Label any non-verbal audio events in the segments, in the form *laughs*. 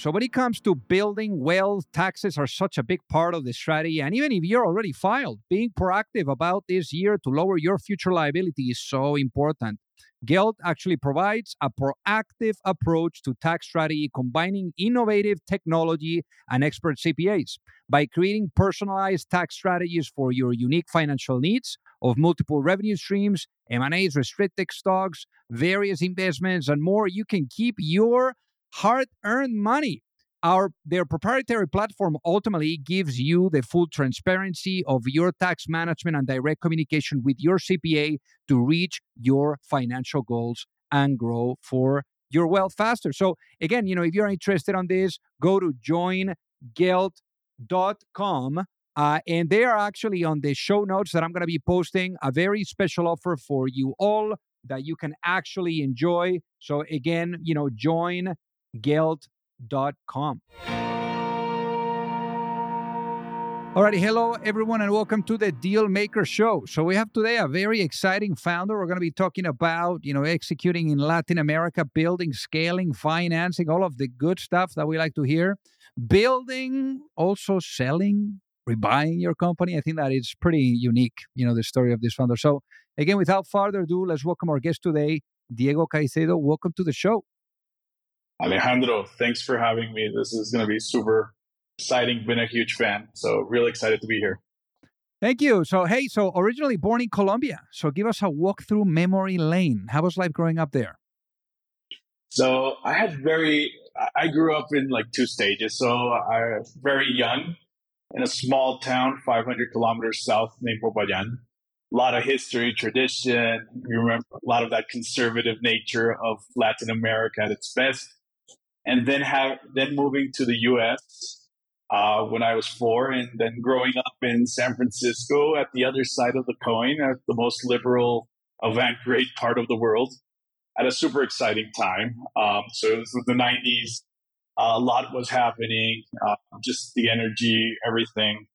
So, when it comes to building wealth, taxes are such a big part of the strategy. And even if you're already filed, being proactive about this year to lower your future liability is so important. Gelt actually provides a proactive approach to tax strategy, combining innovative technology and expert CPAs. By creating personalized tax strategies for your unique financial needs of multiple revenue streams, M&As, restricted stocks, various investments, and more, you can keep your hard-earned money. Our their proprietary platform ultimately gives you the full transparency of your tax management and direct communication with your CPA to reach your financial goals and grow for your wealth faster. So again, you know, if you're interested on this, go to joingelt.com uh, and they are actually on the show notes that I'm going to be posting a very special offer for you all that you can actually enjoy. So again, you know, join gelt.com. Alrighty, hello everyone, and welcome to the Deal Maker Show. So we have today a very exciting founder. We're going to be talking about, you know, executing in Latin America, building, scaling, financing, all of the good stuff that we like to hear. Building, also selling, rebuying your company. I think that is pretty unique, you know, the story of this founder. So again, without further ado, let's welcome our guest today, Diego Caicedo. Welcome to the show. Alejandro, thanks for having me. This is going to be super exciting. Been a huge fan, so really excited to be here. Thank you. So, hey, so originally born in Colombia. So, give us a walk through memory lane. How was life growing up there? So, I had very, I grew up in like two stages. So, I was very young in a small town, 500 kilometers south named Popayán. A lot of history, tradition. You remember a lot of that conservative nature of Latin America at its best and then have then moving to the U.S. Uh, when I was four, and then growing up in San Francisco at the other side of the coin, at the most liberal, avant-garde part of the world, at a super exciting time. Um, so it was the '90s. Uh, a lot was happening. Uh, just the energy, everything.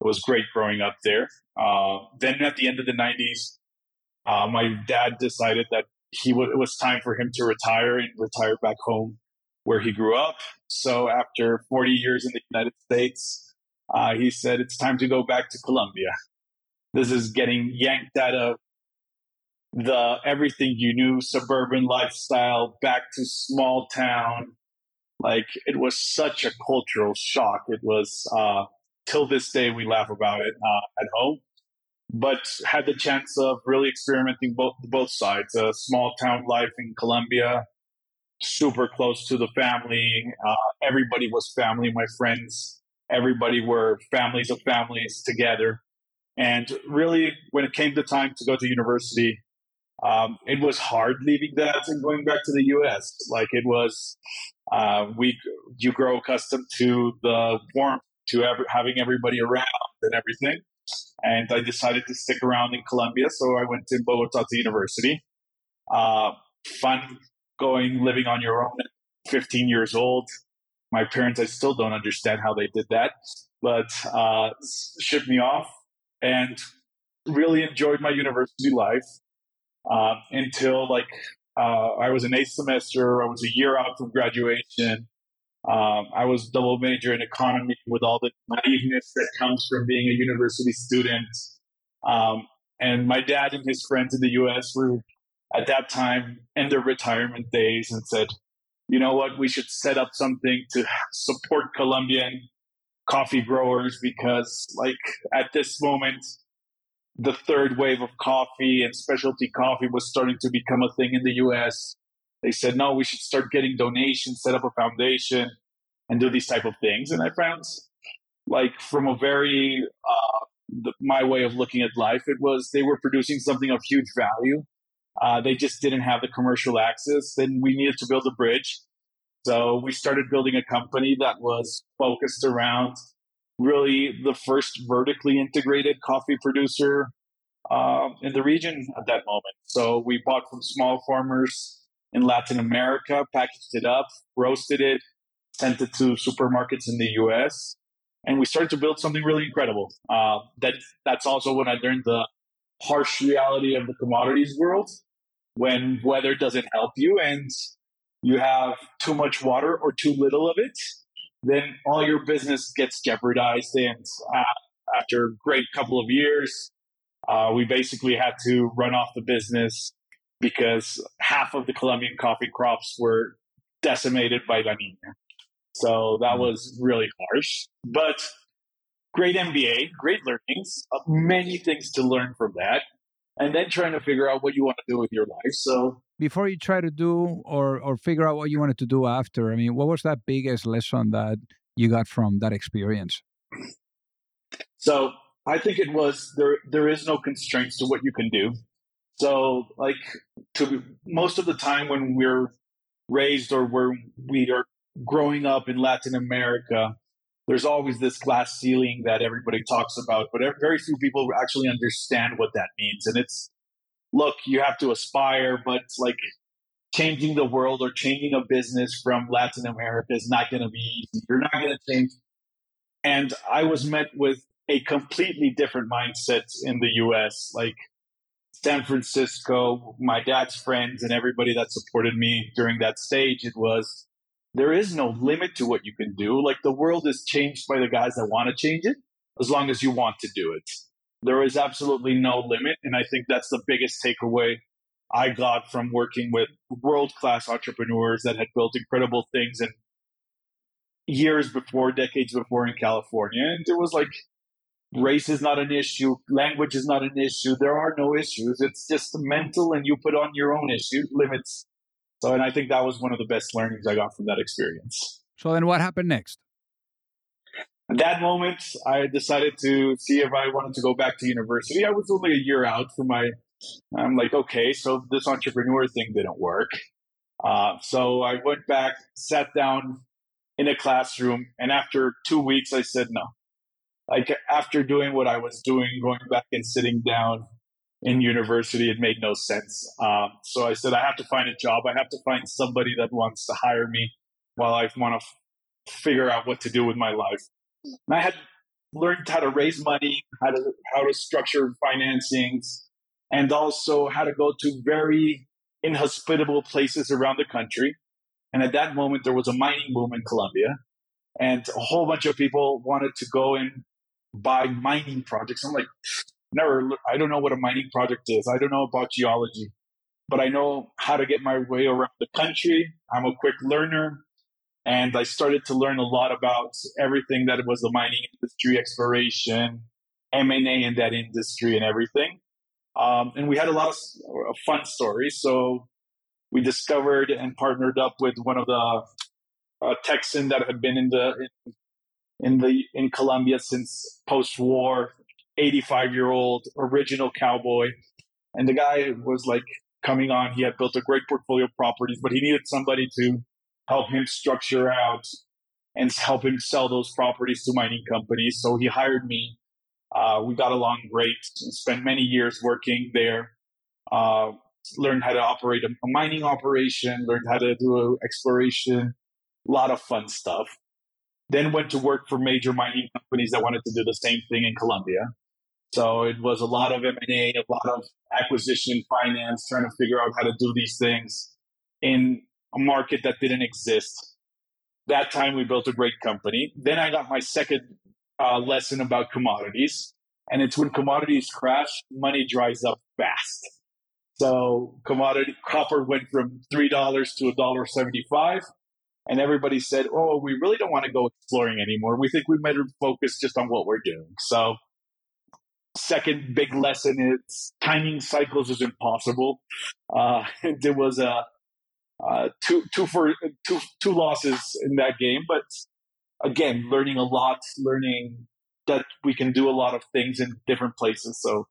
It was great growing up there. Uh, then at the end of the '90s, uh, my dad decided that he w- it was time for him to retire and retire back home where he grew up. So after 40 years in the United States, uh, he said, it's time to go back to Colombia. This is getting yanked out of the everything you knew suburban lifestyle back to small town. Like it was such a cultural shock. It was, uh, till this day, we laugh about it uh, at home but had the chance of really experimenting both both sides. A small town life in Colombia, super close to the family. Uh, everybody was family. My friends, everybody were families of families together. And really, when it came to time to go to university, um, it was hard leaving that and going back to the U.S. Like it was, uh, we you grow accustomed to the warmth, to ever, having everybody around and everything. And I decided to stick around in Colombia, so I went to Bogota to university. Uh, fun going living on your own at 15 years old. My parents, I still don't understand how they did that, but uh, shipped me off and really enjoyed my university life uh, until like uh, I was an eighth semester. I was a year out from graduation. Um, I was double major in economy with all the naiveness that comes from being a university student. Um, and my dad and his friends in the U.S. were at that time in their retirement days and said, you know what, we should set up something to support Colombian coffee growers because, like, at this moment, the third wave of coffee and specialty coffee was starting to become a thing in the US. They said, no, we should start getting donations, set up a foundation, and do these type of things. And I found, like, from a very, uh, the, my way of looking at life, it was they were producing something of huge value uh, they just didn't have the commercial access. Then we needed to build a bridge. So we started building a company that was focused around really the first vertically integrated coffee producer uh, in the region at that moment. So we bought from small farmers in Latin America, packaged it up, roasted it, sent it to supermarkets in the US, and we started to build something really incredible. Uh, that that's also when I learned the harsh reality of the commodities world, when weather doesn't help you and you have too much water or too little of it, then all your business gets jeopardized. And uh, after a great couple of years, uh, we basically had to run off the business because half of the Colombian coffee crops were decimated by La Nina. So that mm. was really harsh, but great MBA, great learnings, uh, many things to learn from that. And then trying to figure out what you want to do with your life. So before you try to do or or figure out what you wanted to do after, I mean, what was that biggest lesson that you got from that experience? So I think it was there. There is no constraints to what you can do. So, like, to most of the time when we're raised or where we are growing up in Latin America, there's always this glass ceiling that everybody talks about, but very few people actually understand what that means. And it's, look, you have to aspire, but like changing the world or changing a business from Latin America is not going to be easy. You're not going to change. And I was met with a completely different mindset in the US. Like San Francisco, my dad's friends, and everybody that supported me during that stage, it was there is no limit to what you can do. Like the world is changed by the guys that want to change it, as long as you want to do it. There is absolutely no limit. And I think that's the biggest takeaway I got from working with world class entrepreneurs that had built incredible things and years before, decades before in California. And it was like race is not an issue language is not an issue there are no issues it's just mental and you put on your own issue limits so and i think that was one of the best learnings i got from that experience. So then what happened next? At that moment i decided to see if i wanted to go back to university. I was only a year out for my i'm like okay so this entrepreneur thing didn't work. Uh, so i went back sat down in a classroom and after two weeks i said no. Like after doing what I was doing, going back and sitting down in university, it made no sense. Um, so I said, I have to find a job. I have to find somebody that wants to hire me while I want to f- figure out what to do with my life. And I had learned how to raise money, how to how to structure financings, and also how to go to very inhospitable places around the country. And at that moment, there was a mining boom in Colombia, and a whole bunch of people wanted to go and buy mining projects. I'm like, never, I don't know what a mining project is. I don't know about geology, but I know how to get my way around the country. I'm a quick learner. And I started to learn a lot about everything that was the mining industry, exploration, M&A in that industry and everything. Um, and we had a lot of, fun stories. So we discovered and partnered up with one of the uh, Texan that had been in the in in the in Colombia since post-war, 85 year old original cowboy, and the guy was like coming on. He had built a great portfolio of properties, but he needed somebody to help him structure out and help him sell those properties to mining companies. So he hired me. Uh, we got along great. Spent many years working there. Uh, learned how to operate a, mining operation. Learned how to do exploration. A lot of fun stuff. Then went to work for major mining companies that wanted to do the same thing in Colombia. So it was a lot of M&A, a lot of acquisition finance, trying to figure out how to do these things in a market that didn't exist. That time we built a great company. Then I got my second uh, lesson about commodities. And it's when commodities crash, money dries up fast. So commodity copper went from $3 to $1.75 and everybody said, "Oh, we really don't want to go exploring anymore. We think we better focus just on what we're doing." So, second big lesson is timing cycles is impossible. Uh, *laughs* there was a uh, two two for two two losses in that game, but again, learning a lot, learning that we can do a lot of things in different places. So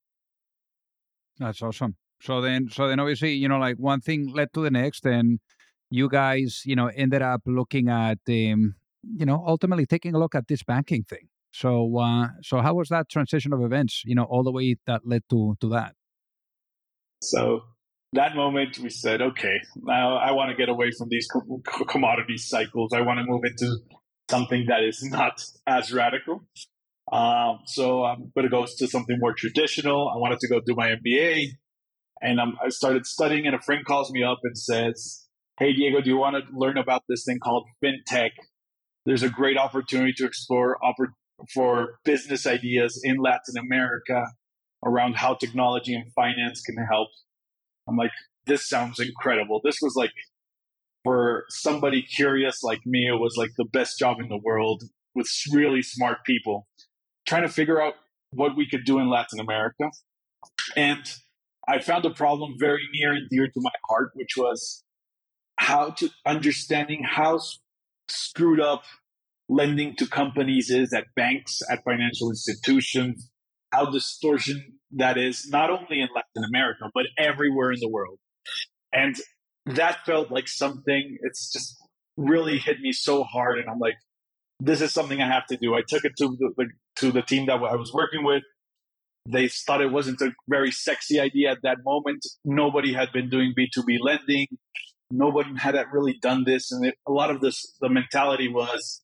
that's awesome. So then, so then, obviously, you know, like one thing led to the next, and you guys, you know, ended up looking at, um, you know, ultimately taking a look at this banking thing. So, uh, so how was that transition of events? You know, all the way that led to to that. So that moment, we said, okay, now I want to get away from these commodity cycles. I want to move into something that is not as radical. Um, so I'm going to go to something more traditional. I wanted to go do my MBA, and I started studying. And a friend calls me up and says, "Hey, Diego, do you want to learn about this thing called fintech? There's a great opportunity to explore oppor- for business ideas in Latin America around how technology and finance can help." I'm like, "This sounds incredible." This was like for somebody curious like me, it was like the best job in the world with really smart people trying to figure out what we could do in Latin America. And I found a problem very near and dear to my heart, which was how to understanding how screwed up lending to companies is at banks, at financial institutions, how distortion that is, not only in Latin America, but everywhere in the world. And that felt like something, it's just really hit me so hard. And I'm like, this is something I have to do. I took it to the, to the team that I was working with. They thought it wasn't a very sexy idea at that moment. Nobody had been doing B2B lending. Nobody had really done this. And it, a lot of this, the mentality was,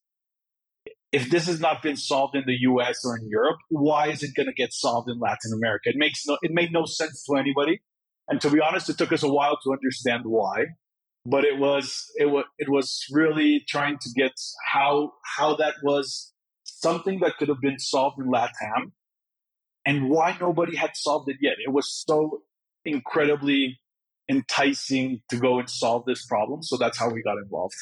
if this has not been solved in the US or in Europe, why is it going to get solved in Latin America? It makes no, it made no sense to anybody. And to be honest, it took us a while to understand why but it was it was it was really trying to get how how that was something that could have been solved in LATAM and why nobody had solved it yet. It was so incredibly enticing to go and solve this problem. So that's how we got involved.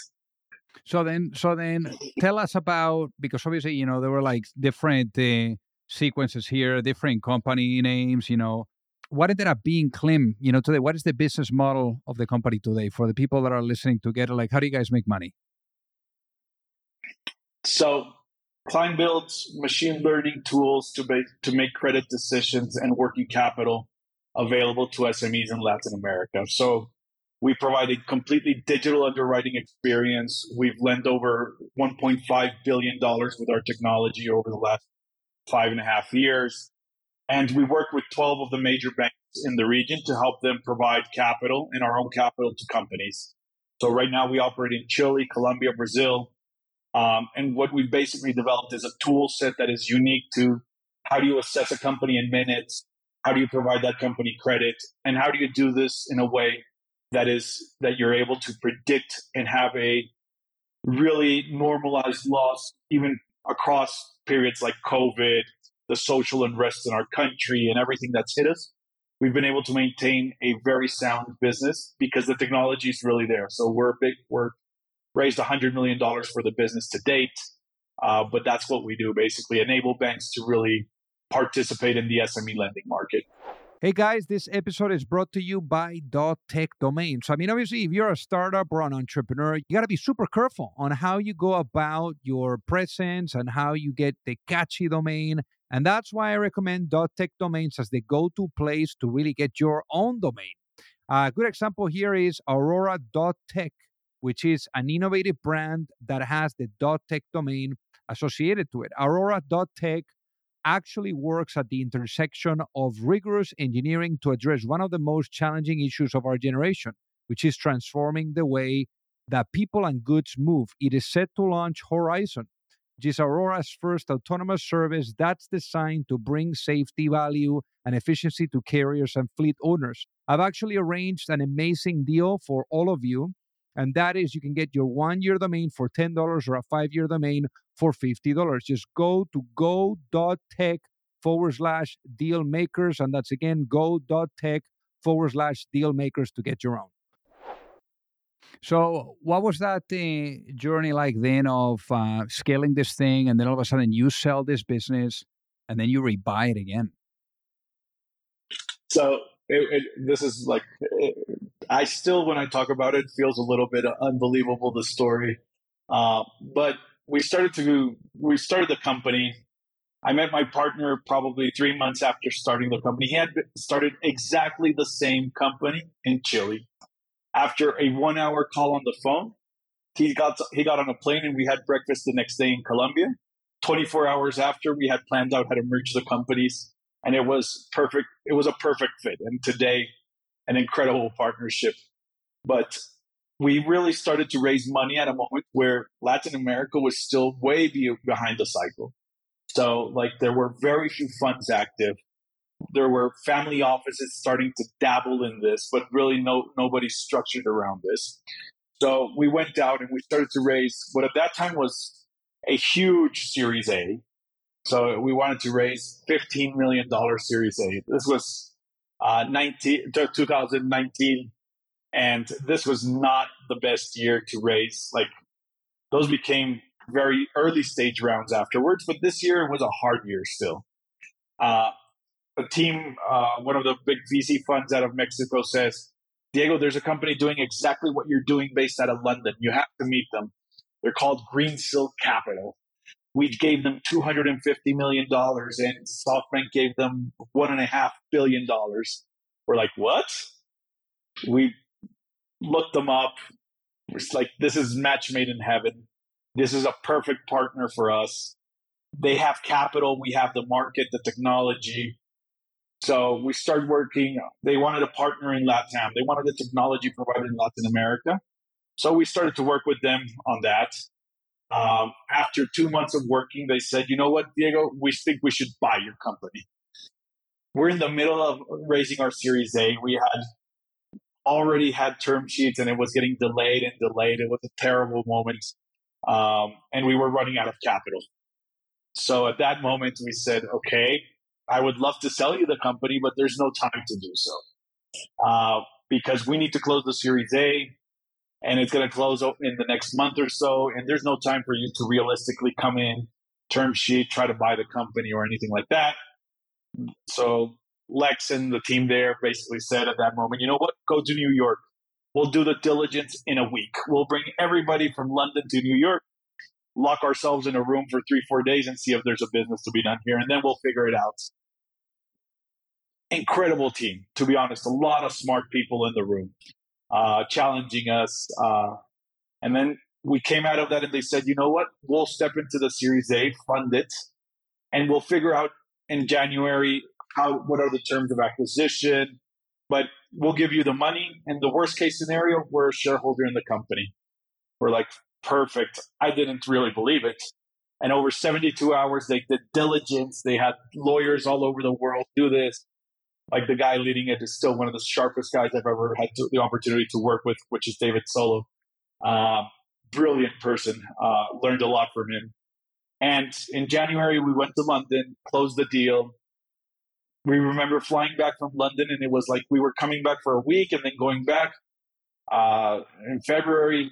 So then, so then, tell us about because obviously you know there were like different uh, sequences here, different company names. You know, what ended up being Klym, you know, today? What is the business model of the company today for the people that are listening together? Like, how do you guys make money? So, Klym builds machine learning tools to make, to make credit decisions and working capital available to SMEs in Latin America. So, we provide a completely digital underwriting experience. We've lent over $1.5 billion with our technology over the last five and a half years. And we work with 12 of the major banks in the region to help them provide capital and our own capital to companies. So right now we operate in Chile, Colombia, Brazil. Um, and what we've basically developed is a tool set that is unique to how do you assess a company in minutes? How do you provide that company credit? And how do you do this in a way that is that you're able to predict and have a really normalized loss even across periods like COVID, the social unrest in our country and everything that's hit us, we've been able to maintain a very sound business because the technology is really there. So we're big, we're raised $100 million for the business to date. Uh, but that's what we do basically enable banks to really participate in the SME lending market. Hey guys, this episode is brought to you by .tech domains. I mean, obviously, if you're a startup or an entrepreneur, you got to be super careful on how you go about your presence and how you get the catchy domain. And that's why I recommend .tech domains as the go-to place to really get your own domain. A good example here is Aurora.tech, which is an innovative brand that has the .tech domain associated to it. Aurora.tech actually works at the intersection of rigorous engineering to address one of the most challenging issues of our generation, which is transforming the way that people and goods move. It is set to launch Horizon, which is Aurora's first autonomous service that's designed to bring safety value and efficiency to carriers and fleet owners. I've actually arranged an amazing deal for all of you and that is you can get your one year domain for $10 or a five year domain for $50. Just go to go.tech forward slash deal makers. And that's again go.tech forward slash deal makers to get your own. So, what was that uh, journey like then of uh, scaling this thing, and then all of a sudden you sell this business, and then you rebuy it again? So, it, it, this is like it, I still, when I talk about it, feels a little bit unbelievable the story. Uh, but we started to we started the company. I met my partner probably three months after starting the company. He had started exactly the same company in Chile. After a one hour call on the phone, he got he got on a plane and we had breakfast the next day in Colombia. 24 hours after, we had planned out how to merge the companies, and it was perfect. It was a perfect fit. And today, an incredible partnership. But we really started to raise money at a moment where Latin America was still way behind the cycle. So, like, there were very few funds active. There were family offices starting to dabble in this, but really no nobody structured around this. So we went out and we started to raise what at that time was a huge Series A. So we wanted to raise $15 million Series A. This was uh, 19, 2019. And this was not the best year to raise. Like those became very early stage rounds afterwards, but this year was a hard year still. Uh, a team, uh, one of the big VC funds out of Mexico says, Diego, there's a company doing exactly what you're doing based out of London. You have to meet them. They're called Greensill Capital. We gave them $250 million and SoftBank gave them $1.5 billion. We're like, what? We looked them up. It's like, this is match made in heaven. This is a perfect partner for us. They have capital. We have the market, the technology. So we started working. They wanted a partner in LATAM. They wanted a technology provider in Latin America. So we started to work with them on that. Um, after two months of working, they said, you know what, Diego, we think we should buy your company. We're in the middle of raising our Series A. We had already had term sheets and it was getting delayed and delayed. It was a terrible moment. Um, and we were running out of capital. So at that moment, we said, okay, I would love to sell you the company, but there's no time to do so. Uh, because we need to close the Series A and it's going to close in the next month or so. And there's no time for you to realistically come in, term sheet, try to buy the company or anything like that. So Lex and the team there basically said at that moment, you know what? Go to New York. We'll do the diligence in a week. We'll bring everybody from London to New York, lock ourselves in a room for three, four days and see if there's a business to be done here. And then we'll figure it out. Incredible team, to be honest. A lot of smart people in the room uh, challenging us. Uh, and then we came out of that and they said, you know what? We'll step into the Series A, fund it, and we'll figure out in January how what are the terms of acquisition. But we'll give you the money. And the worst case scenario, we're a shareholder in the company. We're like, perfect. I didn't really believe it. And over 72 hours, they did diligence. They had lawyers all over the world do this like the guy leading it is still one of the sharpest guys I've ever had to, the opportunity to work with, which is David Solo. Uh, brilliant person. Uh, learned a lot from him. And in January, we went to London, closed the deal. We remember flying back from London, and it was like we were coming back for a week and then going back. Uh, in February,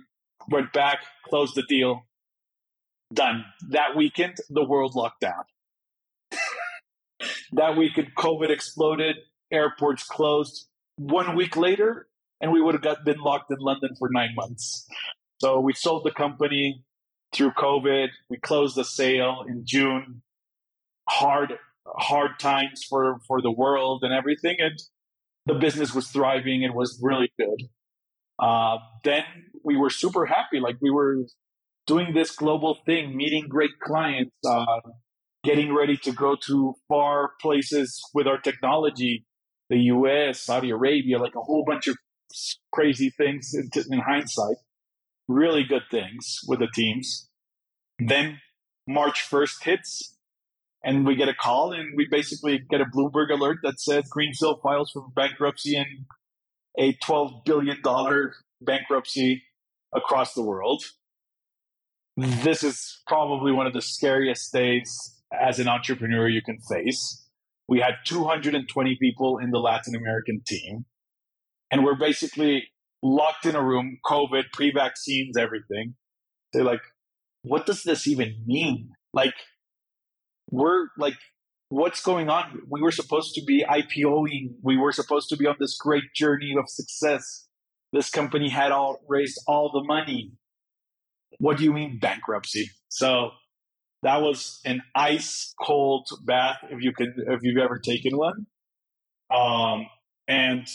went back, closed the deal, done. That weekend, the world locked down. *laughs* that weekend, COVID exploded airports closed one week later, and we would have got, been locked in London for nine months. So we sold the company through COVID. We closed the sale in June. Hard, hard times for, for the world and everything. And the business was thriving and was really good. Uh, then we were super happy. Like we were doing this global thing, meeting great clients, uh, getting ready to go to far places with our technology the US, Saudi Arabia, like a whole bunch of crazy things in, in hindsight. Really good things with the teams. Then March 1st hits and we get a call and we basically get a Bloomberg alert that says Greensill files for bankruptcy and a $12 billion bankruptcy across the world. This is probably one of the scariest days as an entrepreneur you can face. We had 220 people in the Latin American team. And we're basically locked in a room, COVID, pre vaccines, everything. They're like, what does this even mean? Like, we're like, what's going on? We were supposed to be IPOing. We were supposed to be on this great journey of success. This company had all raised all the money. What do you mean bankruptcy? So that was an ice cold bath if you can if you've ever taken one. Um, and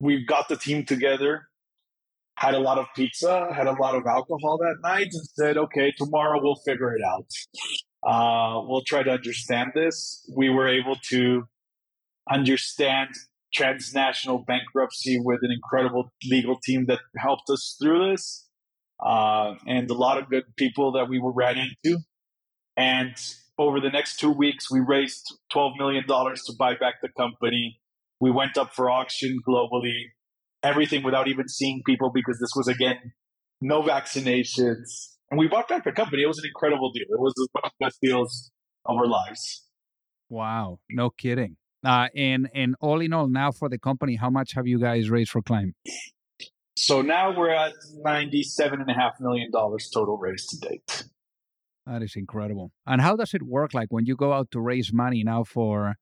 we got the team together, had a lot of pizza, had a lot of alcohol that night, and said, "Okay, tomorrow we'll figure it out." Uh, we'll try to understand this. We were able to understand transnational bankruptcy with an incredible legal team that helped us through this, uh, and a lot of good people that we were ran into. And over the next two weeks, we raised $12 million to buy back the company. We went up for auction globally, everything without even seeing people because this was, again, no vaccinations. And we bought back the company. It was an incredible deal. It was one of the best deals of our lives. Wow, no kidding. Uh, and and all in all, now for the company, how much have you guys raised for Klym? So now we're at ninety-seven and a half million dollars total raised to date. That is incredible. And how does it work? Like when you go out to raise money now for,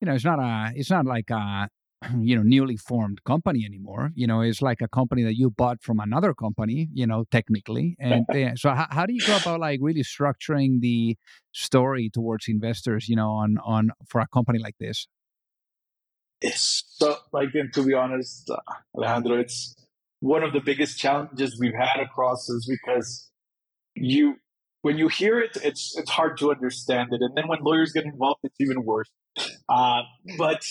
you know, it's not a, it's not like a, *clears throat* you know, newly formed company anymore. You know, it's like a company that you bought from another company. You know, technically. And uh, *laughs* so, how, how do you go about like really structuring the story towards investors? You know, on on for a company like this. It's so like, and to be honest, uh, Alejandro, it's one of the biggest challenges we've had across is because you when you hear it, it's it's hard to understand it, and then when lawyers get involved, it's even worse. Uh, but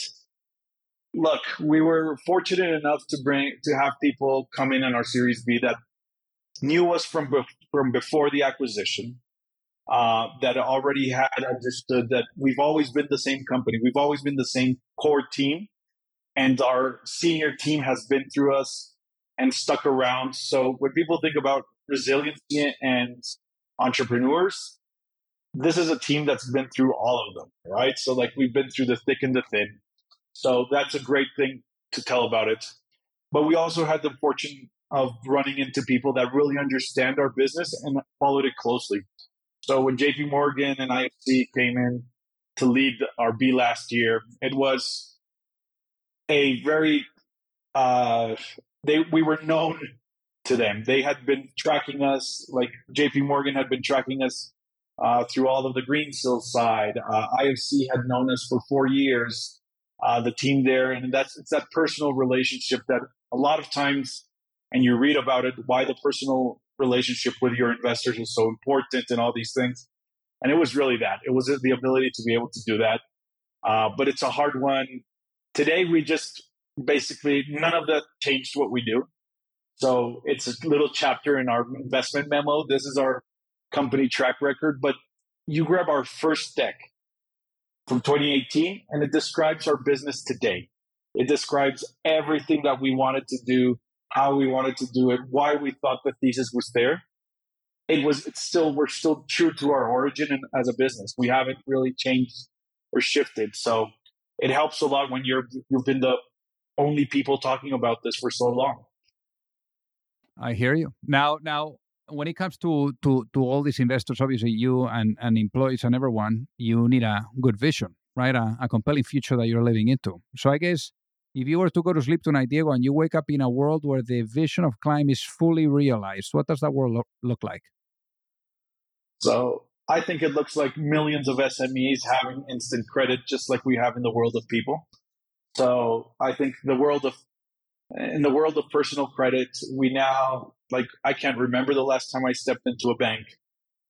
look, we were fortunate enough to bring to have people come in on our Series B that knew us from from before the acquisition, uh, that already had understood that we've always been the same company, we've always been the same core team, and our senior team has been through us and stuck around. So when people think about resiliency and entrepreneurs, this is a team that's been through all of them, right? So like we've been through the thick and the thin. So that's a great thing to tell about it. But we also had the fortune of running into people that really understand our business and followed it closely. So when JP Morgan and IFC came in to lead our B last year, it was a very uh, they we were known to them. They had been tracking us, like JP Morgan had been tracking us uh, through all of the Greensill side. Uh, IFC had known us for four years, uh, the team there. And that's it's that personal relationship that a lot of times, and you read about it, why the personal relationship with your investors is so important and all these things. And it was really that. It was the ability to be able to do that. Uh, but it's a hard one. Today, we just basically, none of that changed what we do. So it's a little chapter in our investment memo. This is our company track record, but you grab our first deck from 2018 and it describes our business today. It describes everything that we wanted to do, how we wanted to do it, why we thought the thesis was there. It was it's still we're still true to our origin and as a business. We haven't really changed or shifted. So it helps a lot when you're you've been the only people talking about this for so long. I hear you. Now, now, when it comes to to to all these investors, obviously you and and employees and everyone, you need a good vision, right? A, a compelling future that you're living into. So I guess if you were to go to sleep tonight, Diego, and you wake up in a world where the vision of Klym is fully realized, what does that world look, look like? So I think it looks like millions of SMEs having instant credit, just like we have in the world of people. So I think the world of in the world of personal credit, we now, like, I can't remember the last time I stepped into a bank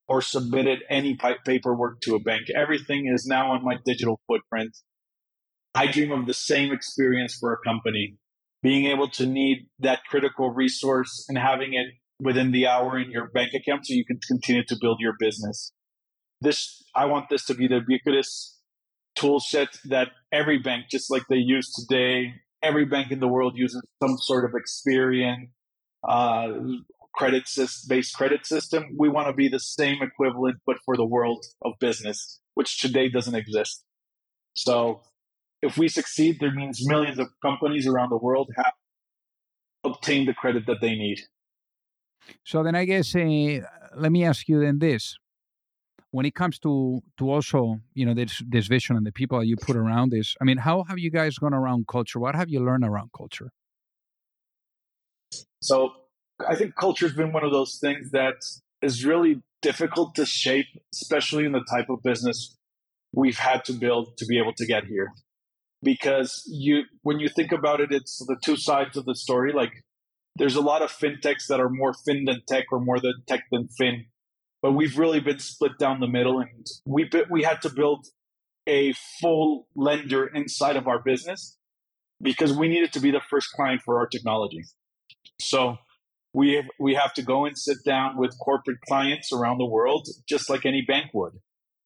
or submitted any paperwork to a bank. Everything is now on my digital footprint. I dream of the same experience for a company, being able to need that critical resource and having it within the hour in your bank account so you can continue to build your business. This, I want this to be the ubiquitous tool set that every bank, just like they use today, every bank in the world uses some sort of Experian uh, credit system based credit system. We want to be the same equivalent, but for the world of business, which today doesn't exist. So if we succeed, there means millions of companies around the world have obtained the credit that they need. So then I guess, uh, let me ask you then this when it comes to to also you know this this vision and the people you put around this i mean how have you guys gone around culture? What have you learned around culture? So i think culture has been one of those things that is really difficult to shape especially in the type of business we've had to build to be able to get here. Because you when you think about it it's the two sides of the story. Like there's a lot of fintechs that are more fin than tech or more than tech than fin but we've really been split down the middle, and we we had to build a full lender inside of our business because we needed to be the first client for our technology. So we have, we have to go and sit down with corporate clients around the world, just like any bank would.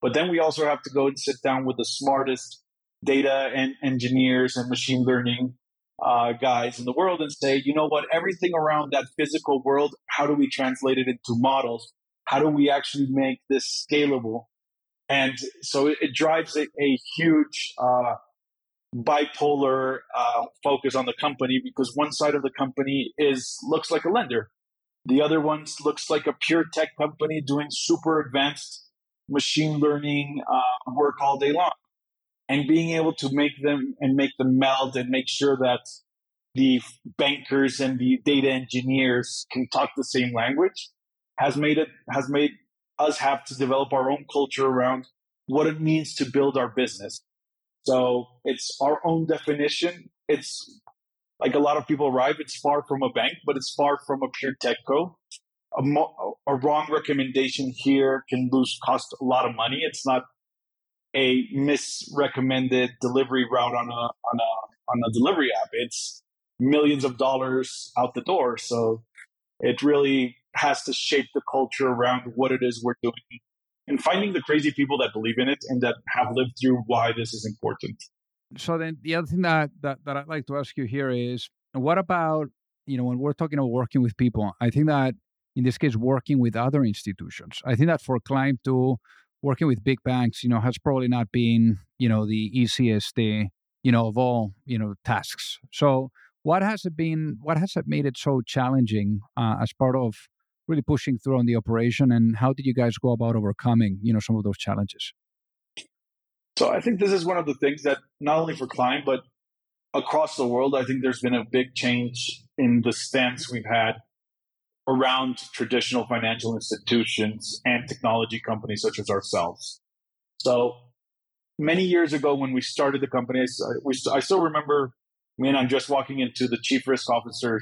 But then we also have to go and sit down with the smartest data and engineers and machine learning uh, guys in the world and say, you know what, everything around that physical world, how do we translate it into models? How do we actually make this scalable? And so it, it drives a, a huge uh, bipolar uh, focus on the company because one side of the company is looks like a lender, the other one looks like a pure tech company doing super advanced machine learning uh, work all day long, and being able to make them and make them meld and make sure that the bankers and the data engineers can talk the same language has made it has made us have to develop our own culture around what it means to build our business so it's our own definition. It's like a lot of people arrive, it's far from a bank, but it's far from a pure tech co. A, mo- a wrong recommendation here can lose cost a lot of money. It's not a misrecommended delivery route on a on a on a delivery app. It's millions of dollars out the door. So it really has to shape the culture around what it is we're doing and finding the crazy people that believe in it and that have lived through why this is important. So then the other thing that, that, that I'd like to ask you here is what about, you know, when we're talking about working with people, I think that in this case, working with other institutions, I think that for Klym to working with big banks, you know, has probably not been, you know, the easiest, uh, you know, of all, you know, tasks. So what has it been, what has it made it so challenging uh, as part of really pushing through on the operation and how did you guys go about overcoming you know some of those challenges? So i think this is one of the things that not only for Klym but across the world i think there's been a big change in the stance we've had around traditional financial institutions and technology companies such as ourselves. So many years ago when we started the company i, I still remember me and i'm just walking into the chief risk officer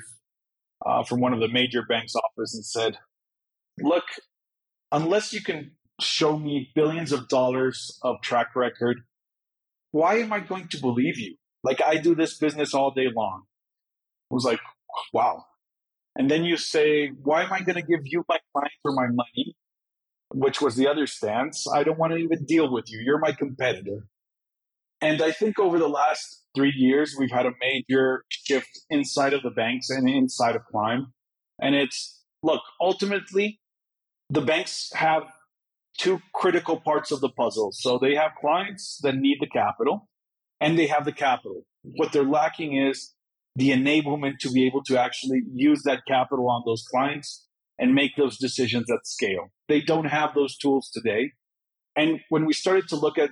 uh, from one of the major banks' office and said, "Look, unless you can show me billions of dollars of track record, why am I going to believe you? Like I do this business all day long." I was like, "Wow." And then you say, "Why am I going to give you my clients or my money?" Which was the other stance. I don't want to even deal with you. You're my competitor. And I think over the last three years, we've had a major shift inside of the banks and inside of Klym. And it's look, ultimately, the banks have two critical parts of the puzzle. So they have clients that need the capital and they have the capital. What they're lacking is the enablement to be able to actually use that capital on those clients and make those decisions at scale. They don't have those tools today. And when we started to look at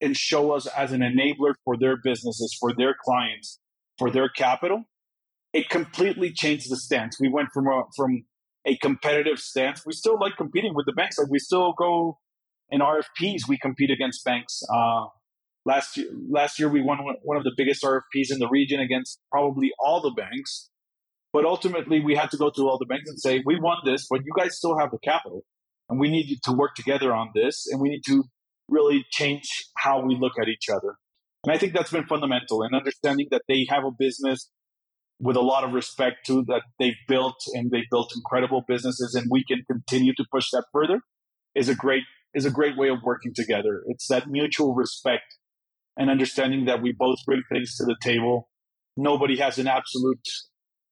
and show us as an enabler for their businesses, for their clients, for their capital, it completely changed the stance. We went from a, from a competitive stance. We still like competing with the banks. Like we still go in RFPs. We compete against banks. Uh, last year, last year we won one of the biggest RFPs in the region against probably all the banks. But ultimately, we had to go to all the banks and say, "We won this, but you guys still have the capital, and we need you to work together on this, and we need to really change how we look at each other. And I think that's been fundamental in understanding that they have a business with a lot of respect to that they've built and they've built incredible businesses and we can continue to push that further is a great is a great way of working together. It's that mutual respect and understanding that we both bring things to the table. Nobody has an absolute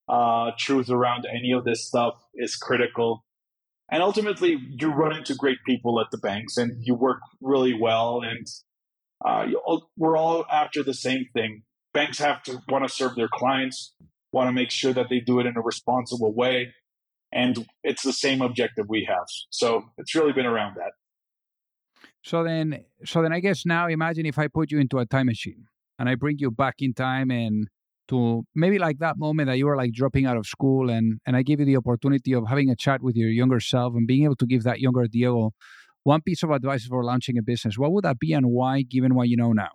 uh, truth around any of this stuff is critical. And ultimately, you run into great people at the banks and you work really well. And uh, we're all after the same thing. Banks have to want to serve their clients, want to make sure that they do it in a responsible way. And it's the same objective we have. So it's really been around that. So then, so then I guess now imagine if I put you into a time machine and I bring you back in time and to maybe like that moment that you were like dropping out of school and and I gave you the opportunity of having a chat with your younger self and being able to give that younger Diego one piece of advice for launching a business, what would that be and why, given what you know now?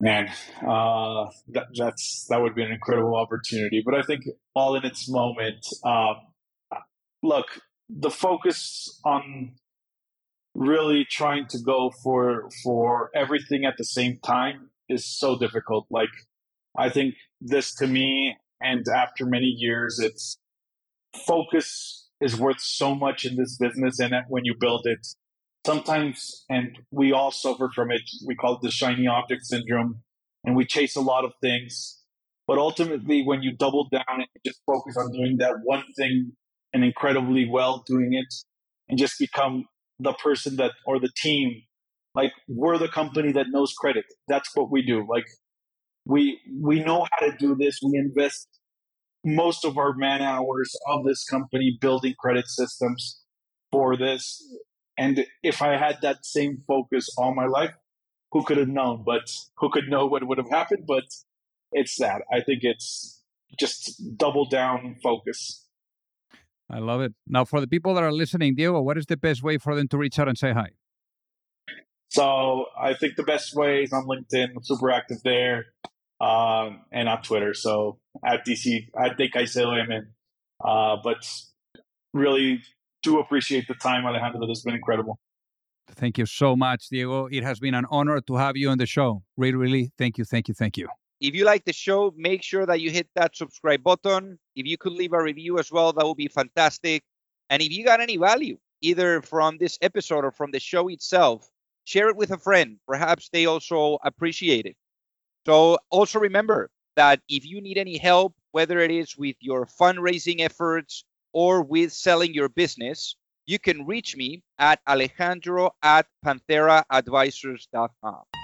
Man, uh, that, that's that would be an incredible opportunity. But I think all in its moment. Um, look, the focus on really trying to go for for everything at the same time is so difficult. Like I think this to me and after many years it's focus is worth so much in this business and when you build it sometimes and we all suffer from it we call it the shiny object syndrome and we chase a lot of things but ultimately when you double down and just focus on doing that one thing and incredibly well doing it and just become the person that or the team like we're the company that knows credit. That's what we do. Like we we know how to do this. We invest most of our man hours of this company building credit systems for this. And if i had that same focus all my life who could have known? But who could know what would have happened? But it's that. I think it's just double down focus. I love it. Now, for the people that are listening, Diego, what is the best way for them to reach out and say hi? So I think the best way is on LinkedIn. I'm super active there, um, and on Twitter. So at DC, I at De Caicedo Uh, but really do appreciate the time, Alejandro. This has been incredible. Thank you so much, Diego. It has been an honor to have you on the show. Really, really, thank you, thank you, thank you. If you like the show, make sure that you hit that subscribe button. If you could leave a review as well, that would be fantastic. And if you got any value, either from this episode or from the show itself, share it with a friend. Perhaps they also appreciate it. So also remember that if you need any help, whether it is with your fundraising efforts or with selling your business, you can reach me at alejandro at pantheraadvisors.com.